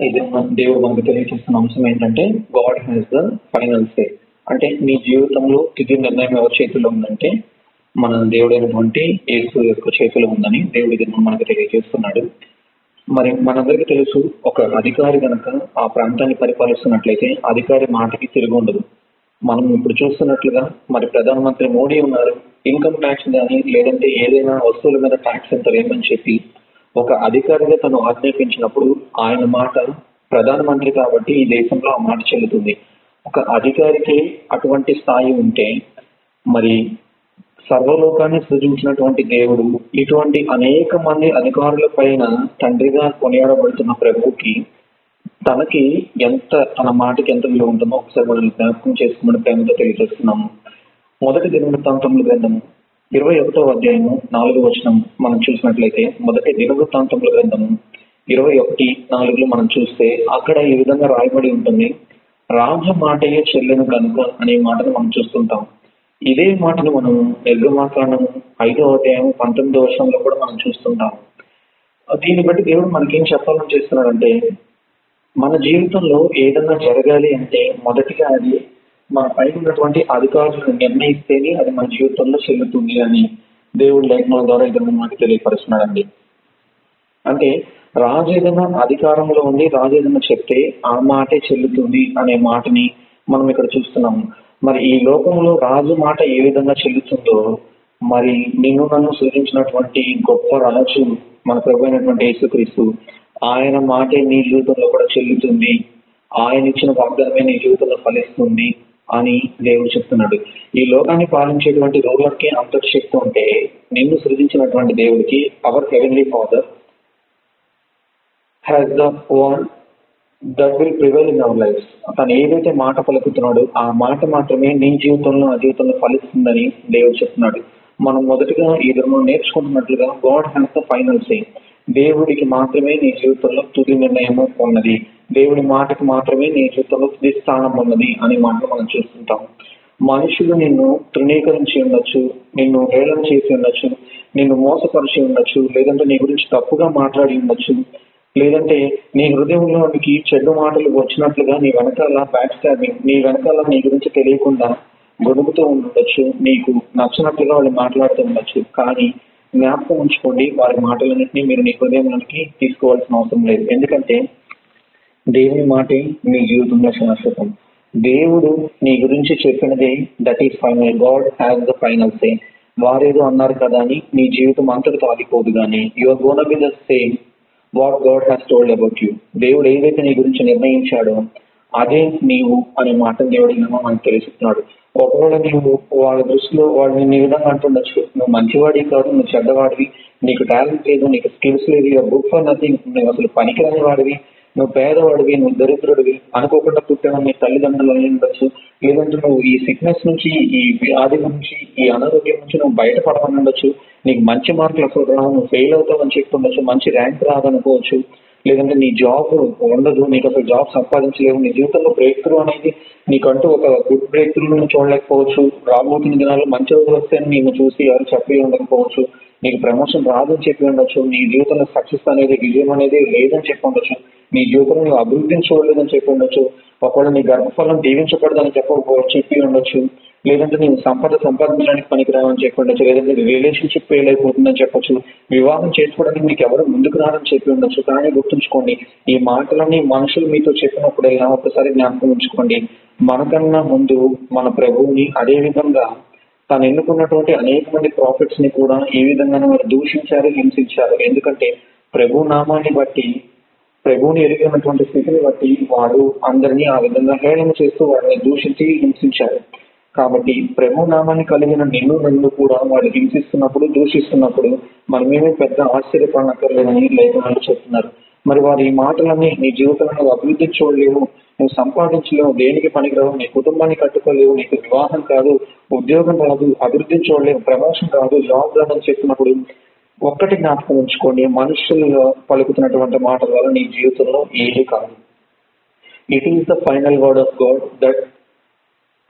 ఇది మన- దేవుడు మనకు తెలియజేస్తున్న అంశం ఏంటంటే God has the final say అంటే మీ జీవితంలో తుది నిర్ణయం ఎవరి చేతిలో ఉందంటే మన దేవుడైనటువంటి యేసు యొక్క చేతిలో ఉందని దేవుడి ఇది మనకు తెలియజేస్తున్నాడు. మరి మనందరికీ తెలుసు ఒక అధికారి గనక ఆ ప్రాంతాన్ని పరిపాలిస్తున్నట్లయితే అధికారి మాటకి తిరిగి ఉండదు. మనం ఇప్పుడు చూస్తున్నట్లుగా మరి ప్రధానమంత్రి మోడీ ఉన్నారు ఇన్కమ్ ట్యాక్స్ కానీ లేదంటే ఏదైనా వస్తువుల మీద ట్యాక్స్ ఎంత వేయమని చెప్పి ఒక అధికారిగా తను ఆజ్ఞాపించినప్పుడు ఆయన మాట ప్రధానమంత్రి కాబట్టి ఈ దేశంలో ఆ మాట చెల్లుతుంది. ఒక అధికారికి అటువంటి స్థాయి ఉంటే మరి సర్వలోకాన్ని సృజించినటువంటి దేవుడు ఇటువంటి అనేక మంది అధికారుల పైన తండ్రిగా కొనియాడబడుతున్న ప్రభువుకి తనకి ఎంత తన మాటకి ఎంత విలువ ఉంటుందో ఒకసారి మనం జ్ఞాపకం చేసుకోమని ప్రేమతో తెలియజేస్తున్నాము. మొదటి దినవృత్తాంతముల గ్రంథము. ఇరవై ఒకటో అధ్యాయము నాలుగో వచనం మనం చూసినట్లయితే మొదటి దినవృత్తాంతముల గ్రంథము ఇరవై ఒకటి నాలుగులో మనం చూస్తే అక్కడ ఈ విధంగా రాయబడి ఉంటుంది రాజు మాటయే చెల్లెను కనుక అనే మాటను మనం చూస్తుంటాం. ఇదే మాటను మనం నిర్గమాకాండము ఐదో అధ్యాయం పంతొమ్మిదో వర్షంలో కూడా మనం చూస్తుంటాం. దీన్ని బట్టి దేవుడు మనకేం చెప్పాలని చేస్తున్నాడంటే మన జీవితంలో ఏదైనా జరగాలి అంటే మొదటిగా అది మన పైన ఉన్నటువంటి అధికారులను నిర్ణయిస్తేనే అది మన జీవితంలో చెల్లుతుంది అని దేవుడు లేఖనాల ద్వారా ఇద్దరు మనకి తెలియపరుస్తున్నాడండి. అంటే రాజు ఏదైనా అధికారంలో ఉండి రాజు ఏదైనా చెప్తే ఆ మాటే చెల్లుతుంది అనే మాటని మనం ఇక్కడ చూస్తున్నాము. మరి ఈ లోకంలో రాజు మాట ఏ విధంగా చెల్లుతుందో మరి నిన్ను నన్ను సూచించినటువంటి గొప్ప రాజు మన ప్రభు అయినటువంటి యేసుక్రీస్తు ఆయన మాటే నీ జీవితంలో కూడా చెల్లుతుంది. ఆయన ఇచ్చిన వాగ్దానమే నీ జీవితంలో ఫలిస్తుంది. అని దేవుడు చెప్తున్నాడు. ఈ లోకాన్ని పాలించేటువంటి రూలర్కి అంతటి శక్తి ఉంటే నిన్ను సృజించినటువంటి దేవుడికి our heavenly father has the one that will prevail in our life తను ఏదైతే మాట పలుకుతున్నాడో ఆ మాట మాత్రమే నీ జీవితంలో ఆ జీవితంలో ఫలిస్తుందని దేవుడు చెప్తున్నాడు. మనం మొదటగా ఈ ధర్మం నేర్చుకుంటున్నట్లుగా God has the final say దేవుడికి మాత్రమే నీ జీవితంలో తుది నిర్ణయము ఉన్నది. దేవుడి మాటకి మాత్రమే నీ జీవితంలో తుది స్థానం ఉన్నది అనే మాటలు మనం చూస్తుంటాం. మనుషులు నిన్ను తృణీకరించి ఉండొచ్చు నిన్ను హేళన చేసి ఉండొచ్చు నిన్ను మోసపరిచి ఉండొచ్చు లేదంటే నీ గురించి తప్పుగా మాట్లాడి ఉండొచ్చు లేదంటే నీ హృదయంలోనికి చెడు మాటలు వచ్చినట్లుగా నీ వెనకాల బ్యాక్ స్టాబింగ్ నీ వెనకాల నీ గురించి తెలియకుండా గొడుగుతూ ఉండొచ్చు నీకు నచ్చినట్లుగా వాళ్ళు మాట్లాడుతూ ఉండొచ్చు. కానీ జ్ఞాపకం ఉంచుకోండి. వారి మాటలన్నింటినీ మీరు మీ హృదయంలోకి తీసుకోవాల్సిన అవసరం లేదు. ఎందుకంటే దేవుని మాటే మీ జీవితంలో శాశ్వతం. దేవుడు నీ గురించి చెప్పినదే that is final God has the final say వారేదో అన్నారు కదా అని నీ జీవితం అంతటితో ఆగిపోదు కానీ your gonna be the same what God has told about you దేవుడు ఏదైతే నీ గురించి నిర్ణయించాడో అదే నీవు అనే మాట దేవుడు మనకు తెలుస్తున్నాడు ఒకవేళ నీవు వాళ్ళ దృష్టిలో వాడిని నీ విధంగా అంటుండొచ్చు. నువ్వు మంచివాడి కాదు నువ్వు చెడ్డవాడివి. నీకు టాలెంట్ లేదు నీకు స్కిల్స్ లేదు యువర్ గుడ్ ఫర్ నథింగ్ నువ్వు అసలు పనికిరాని వాడివి. నువ్వు పేదవాడివి నువ్వు దరిద్రుడివి అనుకోకుండా పుట్టిన నీ తల్లిదండ్రులు అని ఉండొచ్చు. లేదంటే నువ్వు ఈ సిక్నెస్ నుంచి ఈ వ్యాధి నుంచి ఈ అనారోగ్యం నుంచి నువ్వు బయటపడమని ఉండొచ్చు. నీకు మంచి మార్కులు అసలు రావు నువ్వు ఫెయిల్ అవుతావని చెప్పి ఉండొచ్చు. మంచి ర్యాంక్ రాదనుకోవచ్చు. లేదంటే నీ జాబ్ ఉండదు నీకు అసలు జాబ్ సంపాదించలేవు నీ జీవితంలో బ్రేక్ త్రూ అనేది నీకంటూ ఒక గుడ్ బ్రేక్ త్రూ నువ్వు చూడలేకపోవచ్చు. రాబోతున్న దినాల్లో మంచి రోజులు వస్తాయని నేను చూసి ఎవరు చెప్పి ఉండకపోవచ్చు. నీకు ప్రమోషన్ రాదని చెప్పి ఉండొచ్చు. నీ జీవితంలో సక్సెస్ అనేది విజయం అనేది లేదని చెప్పి ఉండొచ్చు. నీ జీవితంలో నువ్వు అభివృద్ధిని చూడలేదని చెప్పి ఉండొచ్చు. ఒకవేళ నీ గర్భఫలం దీవించకూడదని చెప్పకపోవచ్చు చెప్పి ఉండొచ్చు. లేదంటే నేను సంపద సంపాదించడానికి పనికిరావని చెప్పి ఉండొచ్చు. లేదంటే రిలేషన్షిప్ ఫెయిల్ అయిపోతుందని చెప్పొచ్చు. వివాహం చేసుకోవడానికి మీకు ఎవరు ముందుకు రావడం చెప్పి ఉండొచ్చు. కానీ గుర్తుంచుకోండి ఈ మాటలన్నీ మనుషులు మీతో చెప్పినప్పుడైనా ఒకసారి జ్ఞాపకం ఉంచుకోండి. మనకన్నా ముందు మన ప్రభువుని అదే విధంగా తాను ఎన్నుకున్నటువంటి అనేక మంది ప్రాఫిట్స్ని కూడా ఏ విధంగా వారు దూషించారు హింసించారు. ఎందుకంటే ప్రభు నామాన్ని బట్టి ప్రభువుని ఎరిగినటువంటి స్థితిని బట్టి వారు అందరినీ ఆ విధంగా హేళన చేస్తూ వారిని దూషించి హింసించారు. కాబట్టి ప్రేమ నామాన్ని కలిగిన నిన్ను నన్ను కూడా వాడు హింసిస్తున్నప్పుడు దూషిస్తున్నప్పుడు మనమేమీ పెద్ద ఆశ్చర్యపడనక్కర్లేదని లేఖనాలు చెప్తున్నారు. మరి వారి ఈ మాటలన్నీ నీ జీవితంలో నువ్వు అభివృద్ధి చూడలేవు నువ్వు సంపాదించలేవు దేనికి పనికిరావు నీ కుటుంబాన్ని కట్టుకోలేవు నీకు వివాహం కాదు ఉద్యోగం రాదు అభివృద్ధి చూడలేవు ప్రమోషన్ రాదు జాబ్ రాదని చెప్పినప్పుడు ఒక్కటి జ్ఞాపకం ఉంచుకోండి మనుషులు పలుకుతున్నటువంటి మాటల వల్ల నీ జీవితంలో ఏది కాదు. It is the final word of God that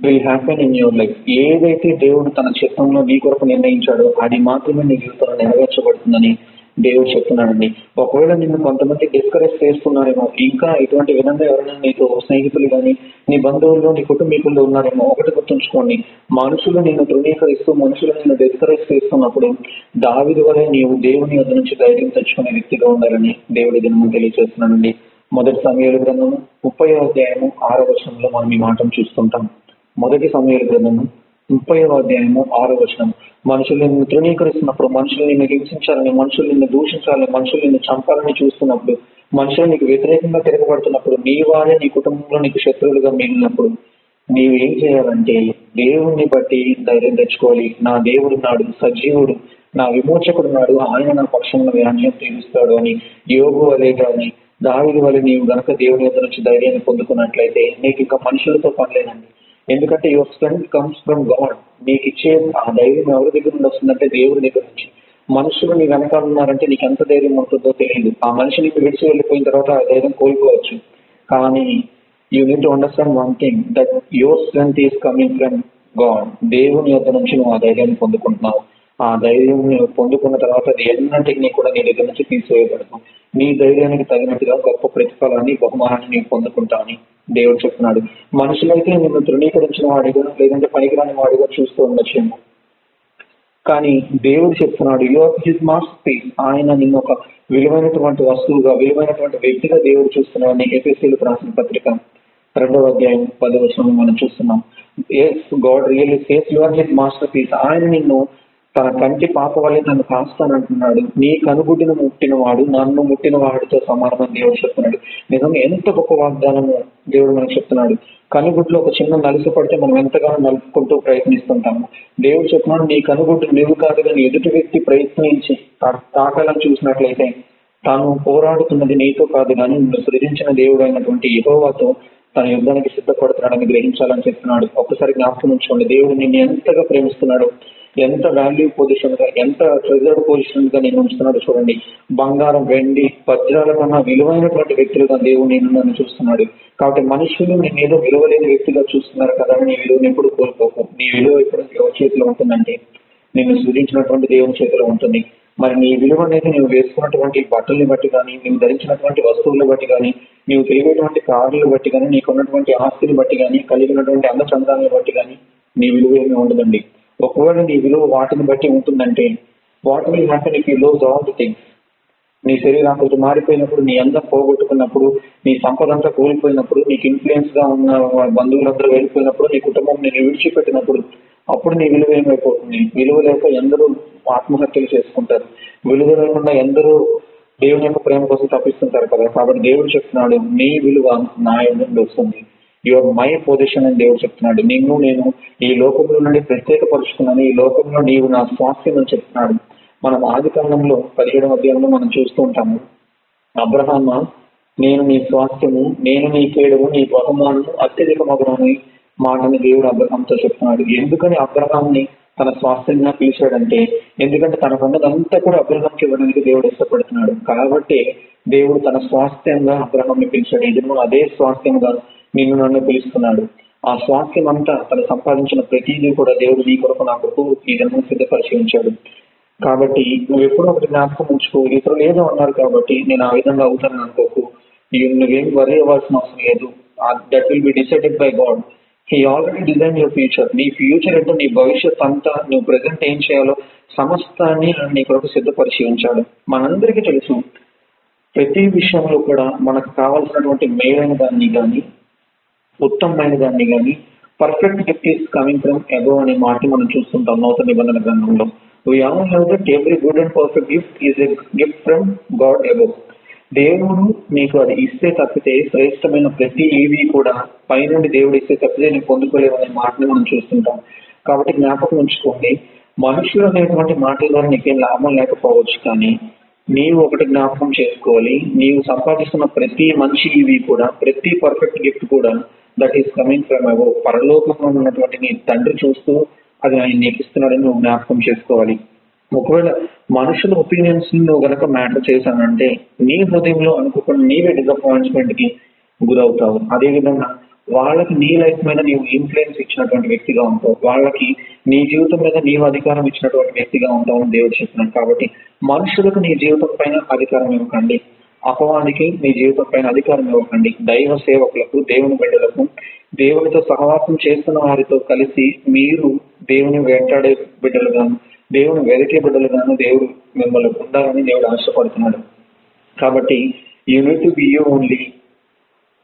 will happen in your life ఏదైతే దేవుడు తన చిత్తంలో నీ కొరకు నిర్ణయించాడో అది మాత్రమే నీ జీవితంలో నెరవేర్చబడుతుందని దేవుడు చెప్తున్నాడండి. ఒకవేళ నిన్ను కొంతమంది డిస్కరేజ్ చేస్తున్నారేమో ఇంకా ఇటువంటి విధంగా ఎవరైనా నీతో స్నేహితులు కానీ నీ బంధువులు నీ కుటుంబీకులు ఉన్నారేమో ఒకటి గుర్తుంచుకోండి. మనుషులు నిన్ను ధృవీకరిస్తూ మనుషులు నిన్ను డిస్కరేజ్ చేస్తున్నప్పుడు దావిది వలె నీవు దేవుని వద్ద నుంచి ధైర్యం తెచ్చుకునే వ్యక్తిగా ఉండాలని దేవుడి దినము తెలియజేస్తున్నానండి మొదటి సమయాల గ్రంథము ముప్పై అధ్యాయము ఆరో వర్షంలో మనం ఈ మాటను చూస్తుంటాం. మొదటి సమయాల గ్రంథము ముప్పై అధ్యాయము ఆరో వచనం మనుషులను తృణీకరిస్తున్నప్పుడు మనుషులు నిన్ను హింసించాలని మనుషులు నిన్ను దూషించాలని మనుషులు నిన్ను చంపాలని చూస్తున్నప్పుడు మనుషులు నీకు వ్యతిరేకంగా తిరగబడుతున్నప్పుడు నీ వారే నీ కుటుంబంలో నీకు శత్రువులుగా మిగిలినప్పుడు నీవు ఏం చేయాలంటే దేవుణ్ణి బట్టి ధైర్యం తెచ్చుకోవాలి. నా దేవుడు నాడు సజీవుడు నా విమోచకుడు నాడు ఆయన నా పక్షంలో వ్యాన్యం తీరుస్తాడు అని యోగు వలె కానీ దావిడి వలె నీవు గనక దేవుని వద్ద నుంచి ధైర్యాన్ని పొందుకున్నట్లయితే నీకు ఇంకా మనుషులతో పనిలేనండి ఎందుకంటే your strength comes from God నీకు ఇచ్చే ఆ ధైర్యం ఎవరి దగ్గర నుండి వస్తుందంటే దేవుడి దగ్గర నుంచి. మనుషులు నీ వెనకాల ఉన్నారంటే నీకు ఎంత ధైర్యం ఉంటుందో తెలియదు. ఆ మనిషి నీకు విడిచి వెళ్ళిపోయిన తర్వాత ఆ ధైర్యం కోల్పోవచ్చు. కానీ you need to understand one thing that your strength is coming from God దేవుని యొక్క నుంచి నువ్వు ఆ ధైర్యాన్ని పొందుకుంటున్నావు. ఆ ధైర్యం నువ్వు పొందుకున్న తర్వాత అది ఎన్నటికి కూడా నీ దగ్గర నుంచి తీసివేయబడతాం నీ ధైర్యానికి తగినట్టుగా గొప్ప ప్రతిఫలాన్ని బహుమానాన్ని నీవు పొందుకుంటావని దేవుడు చెప్తున్నాడు. మనుషులైతే నిన్ను తృణీకరించిన వాడిగా లేదంటే పనికిరాని వాడిగా చూస్తూ ఉండొచ్చేమో. కానీ దేవుడు చెప్తున్నాడు యువర్ హిజ్ మాస్టర్ పీస్ ఆయన నిన్ను ఒక విలువైనటువంటి వస్తువుగా విలువైనటువంటి వ్యక్తిగా దేవుడు చూస్తున్నాడని ఎపిఎస్సీలకు రాసిన పత్రిక. రెండవ అధ్యాయం పదవచనం మనం చూస్తున్నాం. Yes God really says your his masterpiece ఆయన నిన్ను తన కంటి పాప వల్లే నన్ను కాస్తానంటున్నాడు. నీ కనుగుడ్డిన ముట్టిన వాడు నన్ను ముట్టిన వాడితో సమానమని దేవుడు చెప్తున్నాడు. నిజంగా ఎంత గొప్ప వాగ్దానము దేవుడు మనకు చెప్తున్నాడు. కనుగుడ్లో ఒక చిన్న నలుసు పడితే మనం ఎంతగానో నలుపుకుంటూ ప్రయత్నిస్తుంటాము. దేవుడు చెప్తున్నాడు నీ కనుగుడ్డు నువ్వు కాదు కానీ ఎదుటి వ్యక్తి ప్రయత్నించి తాకాలని చూసినట్లయితే తాను పోరాడుతున్నది నీతో కాదు కానీ నిన్ను సృజించిన దేవుడు అయినటువంటి యహోవాతో తన యుద్ధానికి సిద్ధపడుతున్నాడని గ్రహించాలని చెప్తున్నాడు. ఒక్కసారి జ్ఞాపకం ఉంచుకోండి. దేవుడు నిన్ను ఎంతగా ప్రేమిస్తున్నాడు ఎంత వాల్యూ పొజిషన్గా ఎంత ట్రెజర్డ్ పొజిషన్గా నేను ఉంచుతున్నాడు చూడండి. బంగారం వెండి వజ్రాల కన్నా విలువైనటువంటి వ్యక్తులుగా దేవుడు నేను నన్ను చూస్తున్నాడు. కాబట్టి మనుషులు నేను ఏదో విలువలేని వ్యక్తిగా చూస్తున్నారు కదా అని నీ విలువని ఎప్పుడు కోల్పోకు. నీ విలువ ఎప్పుడు ఎవరి చేతిలో ఉంటుందంటే నేను సృజించినటువంటి దేవుని చేతిలో ఉంటుంది. మరి నీ విలువ అనేది నువ్వు వేసుకున్నటువంటి బట్టల్ని బట్టి కానీ నువ్వు ధరించినటువంటి వస్తువులను బట్టి కానీ నువ్వు తిరిగేటువంటి కార్లను బట్టి కానీ నీకున్నటువంటి ఆస్తిని బట్టి కానీ కలిగినటువంటి అందచందాలను బట్టి కానీ నీ విలువ ఏమి ఉండదండి. ఒకవేళ నీ విలువ వాటిని బట్టి ఉంటుందంటే what will happen if you lose all the things నీ శరీరాకృతి మారిపోయినప్పుడు నీ అందం పోగొట్టుకున్నప్పుడు నీ సంపద అంతా కోల్పోయినప్పుడు నీకు ఇన్ఫ్లుయెన్స్గా ఉన్న బంధువులందరూ వెళ్ళిపోయినప్పుడు నీ కుటుంబం నేను విడిచిపెట్టినప్పుడు అప్పుడు నీ విలువ ఏమైపోతుంది? విలువ లేక ఎందరూ ఆత్మహత్యలు చేసుకుంటారు. విలువ లేకుండా ఎందరూ దేవుని యొక్క ప్రేమ కోసం తప్పిస్తుంటారు కదా. కాబట్టి దేవుడు చెప్తున్నాడు నీ విలువ నా నుండి వస్తుంది యువర్ మై పొజిషన్ అని దేవుడు చెప్తున్నాడు. నిన్ను నేను ఈ లోకంలో నుండి ప్రత్యేకపరుచుకున్నాను. ఈ లోకంలో నీవు నా స్వాస్థ్యం అని చెప్తున్నాడు. మనం ఆది కాలంలో పదిహేడవ అధ్యాయంలో మనం చూస్తూ ఉంటాము. అబ్రహామ నేను నీ స్వాస్థ్యము నేను నీ కేడము నీ బహుమానము అత్యధిక మగునని మాటని దేవుడు అబ్రహాంతో చెప్తున్నాడు. ఎందుకని అబ్రహాంని తన స్వాస్థ్యంగా పిలిచాడంటే? ఎందుకంటే తన తనకున్నదంతా కూడా అబ్రహాంకి ఇవ్వడానికి దేవుడు ఇష్టపడుతున్నాడు. కాబట్టి దేవుడు తన స్వాస్థ్యంగా అబ్రహాంని పిలిచాడు. ఇది అదే స్వాస్థ్యంగా నిన్ను నన్ను పిలుస్తున్నాడు. ఆ స్వాస్థ్యం అంతా తను సంపాదించిన ప్రతిదీ కూడా దేవుడు నీ కొరకు నా కొరకు ఈ జన్మ సిద్ధపరిచి ఉంచాడు. కాబట్టి నువ్వు ఎప్పుడూ ఒకటి జ్ఞాపకం ఉంచుకో. ఇతరులు ఏదో అన్నారు కాబట్టి నేను ఆ విధంగా అవుతానని అనుకోకు. నువ్వేం వరి అవ్వాల్సిన అవసరం లేదు. That will be decided by God he already design your future నీ ఫ్యూచర్ అంటే నీ భవిష్యత్ అంతా నువ్వు ప్రజెంట్ ఏం చేయాలో సమస్తాన్ని నీ కొరకు సిద్ధపరిచి ఉంచాడు. మనందరికీ తెలుసు ప్రతి విషయంలో కూడా మనకు కావాల్సినటువంటి మేలైన దాన్ని కానీ ఉత్తమమైన దాన్ని కానీ perfect gift is coming from above అనే మాట మనం చూస్తుంటాం నూతన నిబంధన గ్రంథంలో. We all have that every good and perfect gift is a gift from God above దేవుడు నీకు అది ఇస్తే తప్పితే శ్రేష్టమైన ప్రతి ఏవి కూడా పైనుండి దేవుడు ఇస్తే తప్పితే నేను పొందుకోలేవు అనే మాటని మనం చూస్తుంటాం. కాబట్టి జ్ఞాపకం ఉంచుకోండి మనుషులు అనేటువంటి మాటల ద్వారా నీకేం లాభం లేకపోవచ్చు కానీ నీవు ఒకటి జ్ఞాపకం చేసుకోవాలి నీవు సంపాదిస్తున్న ప్రతి మంచి ఇవి కూడా ప్రతి పర్ఫెక్ట్ గిఫ్ట్ కూడా that is coming from above పరలోకంలో ఉన్నటువంటి నీ తండ్రి చూస్తూ అది ఆయన నీకు ఇస్తున్నాడని నువ్వు జ్ఞాపకం చేసుకోవాలి. ఒకవేళ మనుషుల ఒపీనియన్స్ నువ్వు గనక మ్యాటర్ చేశానంటే నీ హృదయంలో అనుకోకుండా నీవే డిసప్పాయింట్మెంట్కి గురవుతావు. అదేవిధంగా వాళ్ళకి నీ లైఫ్ మీద నీవు ఇన్ఫ్లుయెన్స్ ఇచ్చినటువంటి వ్యక్తిగా ఉంటావు. వాళ్ళకి నీ జీవితం మీద నీవు అధికారం ఇచ్చినటువంటి వ్యక్తిగా ఉంటావు అని దేవుడు చెప్తున్నాడు. కాబట్టి మనుషులకు నీ జీవితం పైన అధికారం ఇవ్వకండి. అపవాదికి మీ జీవితం పైన అధికారం ఇవ్వకండి. దైవ సేవకులకు దేవుని బిడ్డలకు దేవునితో సహవాసం చేస్తున్న వారితో కలిసి మీరు దేవుని వెంటాడే బిడ్డలుగాను దేవుని వెతికే బిడ్డలుగాను దేవుడు మిమ్మల్ని ఉండాలని దేవుడు ఆశపడుతున్నాడు. కాబట్టి you need to be you only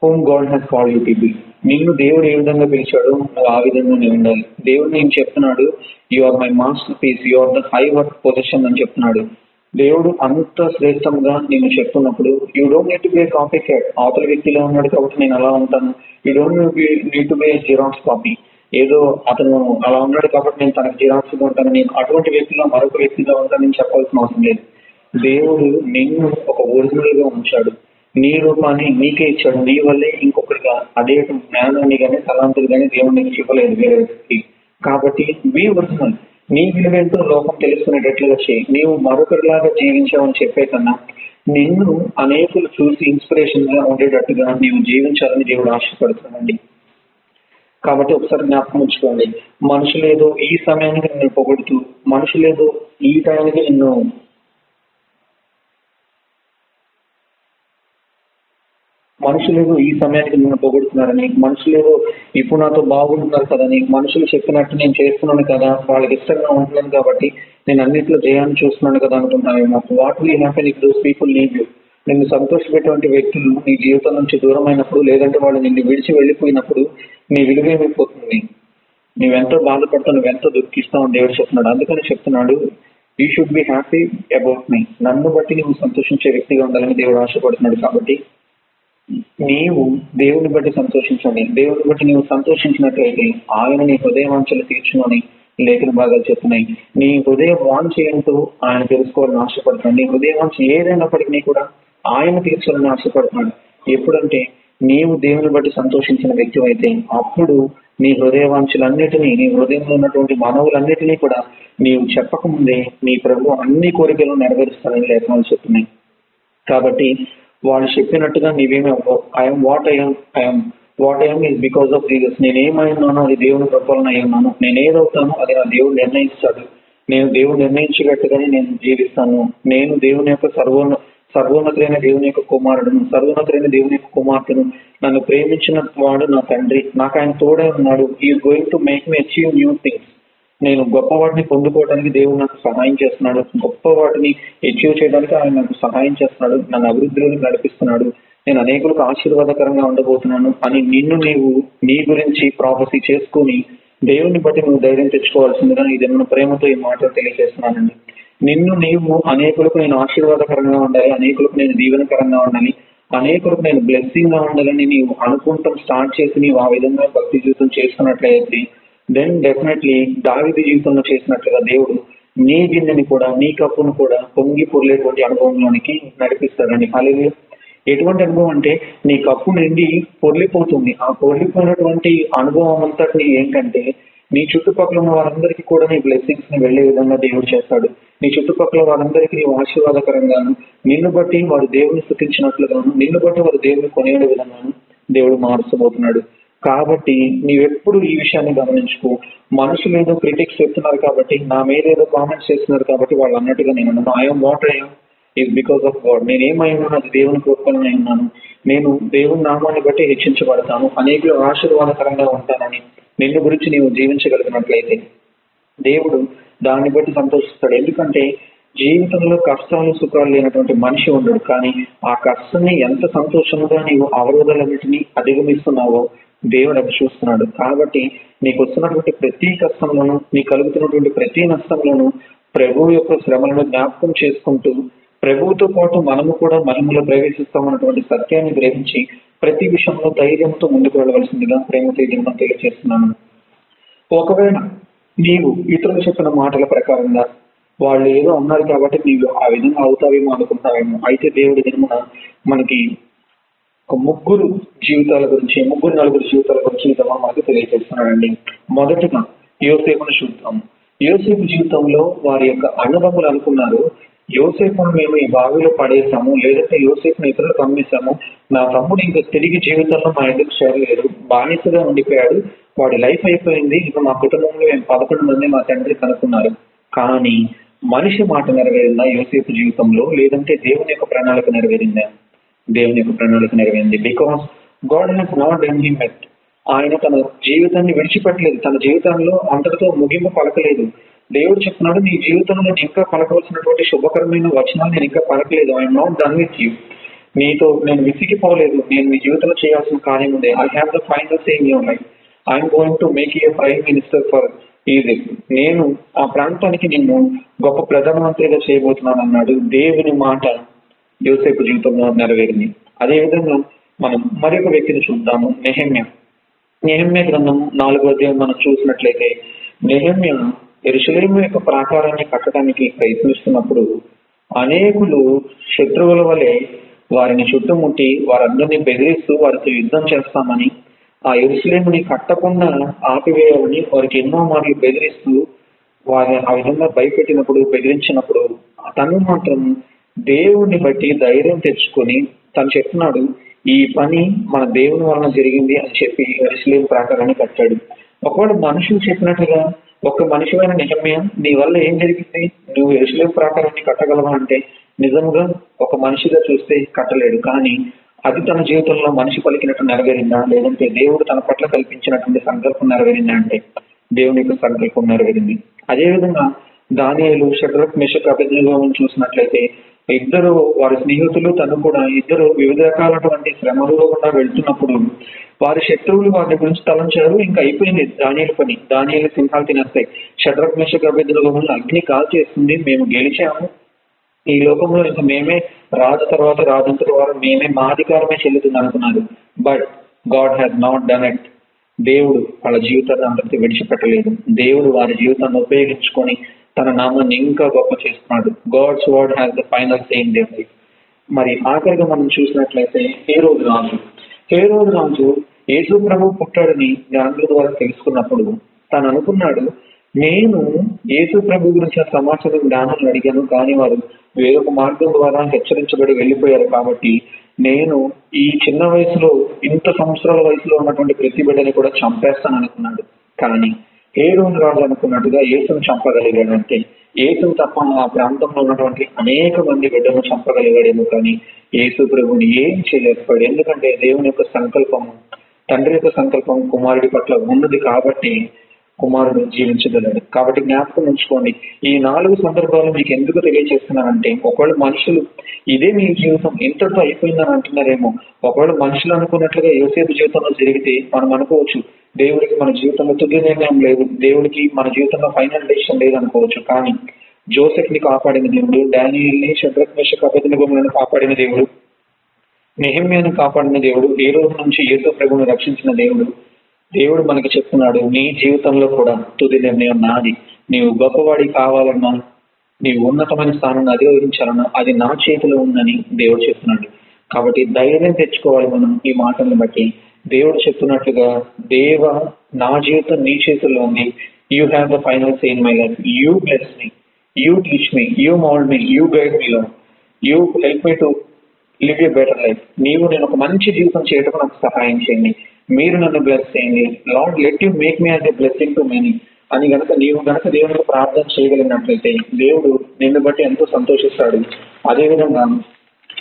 whom God has call you to be నిన్ను దేవుడు ఏ విధంగా పిలిచాడో నువ్వు ఆ విధంగానే ఉండాలి. దేవుడు నేను చెప్తున్నాడు you are my masterpiece you are the high work position అని చెప్తున్నాడు. దేవుడు అంత శ్రేష్టంగా నేను చెప్తున్నప్పుడు you don't need to be copycat అవతల వ్యక్తిలో ఉన్నాడు కాబట్టి నేను అలా ఉంటాను. You don't need to be Xerox copy ఏదో అతను అలా ఉన్నాడు కాబట్టి నేను తనకు జిరాక్స్ ఉంటాను. నేను అటువంటి వ్యక్తిలో మరొక వ్యక్తిలో నేను చెప్పాల్సిన అవసరం లేదు. దేవుడు నిన్ను ఒక ఒరిజినల్గా ఉంచాడు. నీ రూపాన్ని నీకే ఇచ్చాడు. నీ వల్లే ఇంకొకరిగా అదే జ్ఞానాన్ని కానీ తలాంతులు కానీ దేవుడు ఇవ్వలేదు వేరే వ్యక్తికి. కాబట్టి బీ ఒరిజినల్ నీ విలువేంటో లోకం తెలుసుకునేటట్లుగా చేయి నీవు మరొకరిలాగా జీవించావని చెప్పే కన్నా నిన్ను అనేకులు చూసి ఇన్స్పిరేషన్గా ఉండేటట్టుగా నీవు జీవించాలని దేవుడు ఆశపడుతున్నాండి కాబట్టి ఒకసారి జ్ఞాపకం ఉంచుకోండి. మనుషులేదో ఈ సమయానికి నిన్ను పొగుడుతూ మనుషులేదో ఈ టైంకి నిన్ను మనుషులేవో ఈ సమయానికి నిన్ను పొగుడుతున్నారని మనుషులేవో ఇప్పుడు నాతో బాగుంటున్నారు కదని మనుషులు చెప్పినట్టు నేను చేస్తున్నాను కదా వాళ్ళకి ఇష్టంగా ఉంటున్నాను కాబట్టి నేను అన్నింటిలో జయాన్ని చూస్తున్నాను కదా అనుకుంటున్నాను what will happen if those people leave you నిన్ను సంతోషపెట్టే వ్యక్తులు నీ జీవితం నుంచి దూరం అయినప్పుడు లేదంటే వాళ్ళు నిన్ను విడిచి వెళ్ళిపోయినప్పుడు నీ విలువ ఏమైపోతుంది? నువ్వెంతో బాధపడతావు నువ్వెంతో దుఃఖిస్తావు అని దేవుడు చెప్తున్నాడు. అందుకని చెప్తున్నాడు you should be happy about me నన్ను బట్టి నువ్వు సంతోషించే వ్యక్తిగా ఉండాలని దేవుడు ఆశపడుతున్నాడు కాబట్టి నీవు దేవుని బట్టి సంతోషించండి. దేవుని బట్టి నీవు సంతోషించినట్లయితే ఆయన నీ హృదయ వాంఛలు తీర్చుమని లేఖన భాగాలు చెప్తున్నాయి. నీ హృదయ వాంఛ ఏంటో ఆయన తెలుసుకోవాలని ఆశపడుతున్నాడు నీ హృదయ వాంఛ ఏదైనప్పటికీ కూడా ఆయన తీర్చాలని ఆశపడుతున్నాడు ఎప్పుడంటే నీవు దేవుని బట్టి సంతోషించిన వ్యక్తి అయితే అప్పుడు నీ హృదయ వాంఛలన్నిటినీ నీ హృదయంలో ఉన్నటువంటి మనవులన్నిటినీ కూడా నీవు చెప్పకముందే నీ ప్రభు అన్ని కోరికలు నెరవేరుస్తానని లేఖనాలు చెప్తున్నాయి. కాబట్టి వాళ్ళు చెప్పినట్టుగా నీవేమి అవ్వవు. I'm what I'm I'm what I'm is because of Jesus నేనేమైనానో అది దేవుని కృపలన అయి ఉన్నాను నేను ఏదవుతానో అది నా దేవుడు నిర్ణయిస్తాడు. నేను దేవుడు నిర్ణయించినట్టుగానే నేను జీవిస్తాను. నేను దేవుని యొక్క సర్వోన్న సర్వోన్నతులైన దేవుని యొక్క కుమారుడును సర్వోన్నతులైన దేవుని యొక్క కుమార్తెను. నన్ను ప్రేమించిన వాడు నా తండ్రి. నాకు ఆయన తోడే ఉన్నాడు. Is going to make me achieve new things నేను గొప్ప వాటిని పొందుకోవడానికి దేవుడు నాకు సహాయం చేస్తున్నాడు. గొప్ప వాటిని అచీవ్ చేయడానికి ఆయన నాకు సహాయం చేస్తున్నాడు. నన్ను అభివృద్ధిలోకి నడిపిస్తున్నాడు. నేను అనేకులకు ఆశీర్వాదకరంగా ఉండబోతున్నాను అని నిన్ను నీవు నీ గురించి ప్రాఫెసీ చేసుకుని దేవుని బట్టి నువ్వు ధైర్యం తెచ్చుకోవాల్సిందిగా ఇది మన ప్రేమతో ఈ మాటలు తెలియజేస్తున్నానండి. నిన్ను నీవు అనేకులకు నేను ఆశీర్వాదకరంగా ఉండాలి. అనేకులకు నేను దీవెనకరంగా ఉండాలి. అనేకులకు నేను బ్లెస్సింగ్గా ఉండాలని నీవు అనుకుంటాం స్టార్ట్ చేసి నీవు ఆ విధంగా భక్తి జీవితం చేసుకున్నట్లయితే దెన్ డెఫినెట్లీ దావిది జీవితంలో చేసినట్లుగా దేవుడు నీ గిన్నెని కూడా నీ కప్పును కూడా పొంగి పొర్లేటువంటి అనుభవంలోనికి నడిపిస్తాడండి. అలాగే ఎటువంటి అనుభవం అంటే నీ కప్పు నిండి పొర్లిపోతుంది. ఆ పొర్లిపోయినటువంటి అనుభవం అంతటి ఏంటంటే నీ చుట్టుపక్కల ఉన్న వారందరికీ కూడా నీ బ్లెస్సింగ్స్ని వెళ్ళే విధంగా దేవుడు చేస్తాడు. నీ చుట్టుపక్కల వారందరికీ నీవు ఆశీర్వాదకరంగాను నిన్ను బట్టి వారు దేవుని స్థుతించినట్లుగాను నిన్ను బట్టి వారు దేవుని కొనే విధంగాను దేవుడు మార్చబోతున్నాడు కాబట్టి నీవెప్పుడు ఈ విషయాన్ని గమనించుకో. మనుషులు ఏదో క్రిటిక్స్ చెప్తున్నారు కాబట్టి నా మీద ఏదో కామెంట్స్ చేస్తున్నారు కాబట్టి వాళ్ళు అన్నట్టుగా నేను అన్నాను I'm what I'm is because of God నేను ఏమై ఉన్నాను అది దేవుని కోరుకొని ఉన్నాను. నేను దేవుని నామాన్ని బట్టి హెచ్చించబడతాను. అనేకులు ఆశీర్వాదకరంగా ఉంటానని నిన్ను గురించి నీవు జీవించగలిగినట్లయితే దేవుడు దాన్ని బట్టి సంతోషిస్తాడు. ఎందుకంటే జీవితంలో కష్టాలు సుఖాలు లేనటువంటి మనిషి ఉండడు. కానీ ఆ కష్టాన్ని ఎంత సంతోషంగా నీవు అవరోధాలన్నింటినీ అధిగమిస్తున్నావో దేవుడు అది చూస్తున్నాడు. కాబట్టి నీకు వస్తున్నటువంటి ప్రతి కష్టంలోనూ నీకు కలుగుతున్నటువంటి ప్రతి నష్టంలోనూ ప్రభువు యొక్క శ్రమలను జ్ఞాపకం చేసుకుంటూ ప్రభువుతో పాటు మనము కూడా మనములో ప్రవేశిస్తామన్నటువంటి సత్యాన్ని గ్రహించి ప్రతి విషయంలో ధైర్యంతో ముందుకు వెళ్ళవలసిందిగా ప్రేమ తేజం తెలియజేస్తున్నాను. ఒకవేళ నీవు ఇతరులు చెప్పిన మాటల ప్రకారంగా వాళ్ళు ఏదో ఉన్నారు కాబట్టి నీవు ఆ విధంగా అవుతావేమో అనుకుంటావేమో అయితే దేవుడి దినమున మనకి ఒక ముగ్గురు జీవితాల గురించి ముగ్గురు నలుగురు జీవితాల గురించి ఇదమ్మా మనకు తెలియజేస్తున్నాడండి మొదటగా యోసేపును చూద్దాం. యోసేపు జీవితంలో వారి యొక్క అన్నదమ్ములు అనుకున్నారు యోసేపును మేము ఈ బావిలో పడేసాము లేదంటే యోసేపును ఇతరులకు అమ్మేశాము. నా తమ్ముడు ఇంకా తిరిగి జీవితంలో మా ఇంటికి చేరలేదు. బానిసగా ఉండిపోయాడు. వాడి లైఫ్ అయిపోయింది. ఇక మా కుటుంబంలో మేము పదకొండు మంది మా తండ్రి కనుక్కున్నారు. కానీ మనిషి మాట నెరవేరిందా యోసేపు జీవితంలో? లేదంటే దేవుని యొక్క ప్రణాళిక నెరవేరిందా? దేవుని యొక్క ప్రణాళిక నెరవేరింది. Because God has not done him yet ఆయన తన జీవితాన్ని విడిచిపెట్టలేదు. తన జీవితంలో అంతటితో ముగింపు పలకలేదు. దేవుడు చెప్తున్నాడు నీ జీవితంలో ఇంకా పలకవలసినటువంటి శుభకరమైన వచనాలు నేను ఇంకా పలకలేదు. I'm not done with you నీతో నేను విసిగిపోలేదు. నేను మీ జీవితంలో చేయాల్సిన కార్యం ఉంది. I have the final same your life I'm going to make you prime minister for Egypt నేను ఆ ప్రాంతానికి నిన్ను గొప్ప ప్రధానమంత్రిగా చేయబోతున్నాను అన్నాడు దేవుని మాట. యోసేపు జీవితంలో నెరవేరింది. అదేవిధంగా మనం మరొక వ్యక్తిని చూద్దాము నెహమ్య. నెహమ్య గ్రంథం నాలుగో అధ్యాయం మనం చూసినట్లయితే నెహమ్య ఎరుసలేము యొక్క ప్రాకారాన్ని కట్టడానికి ప్రయత్నిస్తున్నప్పుడు అనేకులు శత్రువుల వలె వారిని చుట్టుముట్టి వారందరినీ బెదిరిస్తూ వారితో యుద్ధం చేస్తామని ఆ ఎరుసలేముని కట్టకుండా ఆపివేయాలని వారికి ఎన్నో మార్లు బెదిరిస్తూ వారిని ఆ విధంగా భయపెట్టినప్పుడు బెదిరించినప్పుడు తను మాత్రం దేవుణ్ణి బట్టి ధైర్యం తెచ్చుకొని తను చెప్తున్నాడు ఈ పని మన దేవుని వలన జరిగింది అని చెప్పి ఎరుసలేం ప్రాకారాన్ని కట్టాడు. ఒకవేళ మనుషులు చెప్పినట్టుగా ఒక మనిషివైన నిజమే నీ వల్ల ఏం జరిగింది? నువ్వు ఎరుసలేం ప్రాకారాన్ని కట్టగలవా? అంటే నిజంగా ఒక మనిషిగా చూస్తే కట్టలేడు. కానీ అది తన జీవితంలో మనిషి పలికినట్టు నెరవేరిందా? లేదంటే దేవుడు తన పట్ల కల్పించినటువంటి సంకల్పం నెరవేరిందా? అంటే దేవుని యొక్క సంకల్పం నెరవేరింది. అదేవిధంగా దానియలు షడ్రక్ మిషక్ అభిజ్ఞానం చూసినట్లయితే ఇద్దరు వారి స్నేహితులు తను కూడా ఇద్దరు వివిధ రకాలటువంటి శ్రమలలో కూడా వెళ్తున్నప్పుడు వారి శత్రువులు వారి గురించి తలంచారు. ఇంకా అయిపోయింది దానియల పని. దానియలు సింహాలు తినేస్తాయి. షడ్రక్ మిషక్ అభిజ్ఞానం అగ్ని కాల్ చేస్తుంది. మేము గెలిచాము. ఈ లోకంలో ఇంకా మేమే రాజు తర్వాత రాజంతటి వారు మేమే మా అధికారమే చెల్లుతుంది అనుకున్నారు. But God has not done it దేవుడు వాళ్ళ జీవితాన్ని అందరికీ విడిచిపెట్టలేదు. దేవుడు వారి జీవితాన్ని ఉపయోగించుకొని తన నామాన్ని ఇంకా గొప్ప చేస్తున్నాడు. God's word has the final same the life మరి ఆఖరిగా మనం చూసినట్లయితే ఏ రోజు. రాజు ఏ రోజు రాజు యేసు ప్రభు పుట్టాడని జ్ఞానుల ద్వారా తెలుసుకున్నప్పుడు తను అనుకున్నాడు నేను యేసు ప్రభు గురించి సమాచారం జ్ఞానాన్ని అడిగాను కానీ వారు వేరొక మార్గం ద్వారా హెచ్చరించబడి వెళ్ళిపోయారు కాబట్టి నేను ఈ చిన్న వయసులో ఇంత సంవత్సరాల వయసులో ఉన్నటువంటి ప్రతి బిడ్డని కూడా చంపేస్తాను అనుకున్నాడు. కానీ ఏ రాజు అనుకున్నట్టుగా యేసును చంపగలిగాడు అంటే యేసును తప్ప ఆ ప్రాంతంలో ఉన్నటువంటి అనేక మంది బిడ్డను చంపగలిగాడేమో కానీ ఏసు ప్రభుని ఏం చేయలేకపోయాడు. ఎందుకంటే దేవుని యొక్క సంకల్పము తండ్రి యొక్క సంకల్పం కుమారుడి పట్ల ఉన్నది కాబట్టి కుమారుడు జీవించగలడు. కాబట్టి జ్ఞాపకం ఉంచుకోండి. ఈ నాలుగు సందర్భాలు మీకు ఎందుకు తెలియజేస్తున్నానంటే ఒకవేళ మనుషులు ఇదే మీ జీవితం ఇంతటితో అయిపోయిందని అంటున్నారేమో ఒకవేళ మనుషులు అనుకున్నట్లుగా యోసేపు జీవితంలో జరిగితే మనం అనుకోవచ్చు దేవుడికి మన జీవితంలో తుది నిర్ణయం లేదు దేవుడికి మన జీవితంలో ఫైనల్ డెసిషన్ లేదు అనుకోవచ్చు. కానీ జోసెఫ్ని కాపాడిన దేవుడు డానియల్ని మేషక్ అభిజ్ఞలను కాపాడిన దేవుడు నెహమ్యాను కాపాడిన దేవుడు ఏ రోజు నుంచి ఏతో ప్రభువును రక్షించిన దేవుడు దేవుడు మనకి చెప్తున్నాడు నీ జీవితంలో కూడా తుది నిర్ణయం నాది. నీవు గొప్పవాడి కావాలన్నా నీవు ఉన్నతమైన స్థానాన్ని అధిరోహించాలన్నా అది నా చేతిలో ఉందని దేవుడు చెప్తున్నాడు. కాబట్టి ధైర్యం తెచ్చుకోవాలి మనం ఈ మాటలను బట్టి. దేవుడు చెప్తున్నట్లుగా దేవ నా జీవితం నీ చేతుల్లో ఉంది. You have the final say in my life you bless me you teach me you mould me you guide me లో you help me to live a better life నీవు నేను ఒక మంచి జీవితం చేయటం నాకు సహాయం చేయండి. మీరు నన్ను బ్లెస్ చేయండి. Lord let you make me as a blessing to many అని గనక నీవు గనక దేవునికి ప్రార్థన చేయగలిగినట్లయితే దేవుడు నిన్ను బట్టి ఎంతో సంతోషిస్తాడు. అదేవిధంగా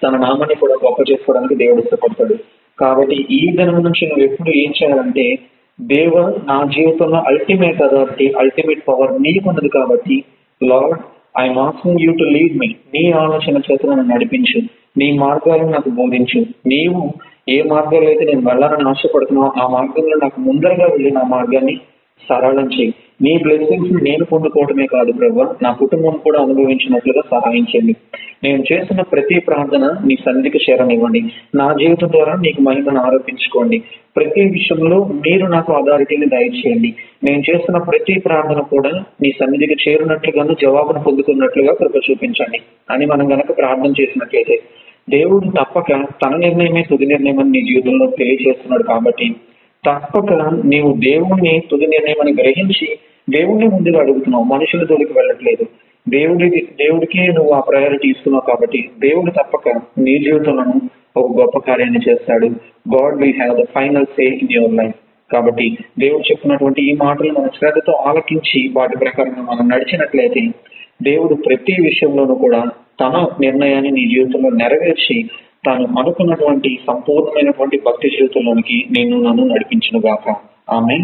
తన నామాన్ని కూడా గొప్ప చేసుకోవడానికి దేవుడు ఇష్టపడతాడు. కాబట్టి ఈ దినం నుంచి నువ్వు ఎప్పుడు ఏం చేయాలంటే దేవ నా జీవితంలో అల్టిమేట్ అథారిటీ అల్టిమేట్ పవర్ నీకున్నది కాబట్టి Lord I'm asking you to lead me నీ ఆలోచన చేత నన్ను నడిపించు. నీ మార్గాలను నాకు బోధించు. నీవు ఏ మార్గాల్లో అయితే నేను వెళ్ళాలని ఆశపడుతున్నావు ఆ మార్గంలో నాకు ముందరగా వెళ్ళి నా మార్గాన్ని సరళం చేయి. నీ బ్లెస్సింగ్స్ నేను పొందుకోవటమే కాదు ప్రభు. నా కుటుంబం కూడా అనుభవించినట్లుగా సహాయించండి నేను చేస్తున్న ప్రతి ప్రార్థన నీ సన్నిధికి చేరనివ్వండి. నా జీవితం ద్వారా నీకు మహిమను ఆరోపించుకోండి. ప్రతి విషయంలో మీరు నాకు అథారిటీని దయచేయండి. నేను చేస్తున్న ప్రతి ప్రార్థన కూడా నీ సన్నిధికి చేరినట్లుగాను జవాబును పొందుతున్నట్లుగా కృప చూపించండి. అని మనం గనక ప్రార్థన చేసినట్లయితే దేవుడు తప్పక తన నిర్ణయమే తుది నిర్ణయం అని నీ జీవితంలో తెలియజేస్తున్నాడు కాబట్టి తప్పక నీవు దేవుణ్ణి తుది నిర్ణయం గ్రహించి దేవుణ్ణి ముందుగా అడుగుతున్నావు. మనుషుల జోలికి వెళ్ళట్లేదు. దేవుడికి దేవుడికి నువ్వు ఆ ప్రయారిటీ ఇస్తున్నావు కాబట్టి దేవుడు తప్పక నీ జీవితంలో ఒక గొప్ప కార్యాన్ని చేస్తాడు. God will have the final say in your life కాబట్టి దేవుడు చెప్పినటువంటి ఈ మాటలు మన శ్రద్ధతో ఆలకించి వాటి ప్రకారంగా మనం నడిచినట్లయితే దేవుడు ప్రతి విషయంలోనూ కూడా తన నిర్ణయాన్ని నీ జీవితంలో నెరవేర్చి తాను అనుకున్నటువంటి సంపూర్ణమైనటువంటి భక్తి జీవితంలోనికి నేను నన్ను నడిపించును గాక ఆమె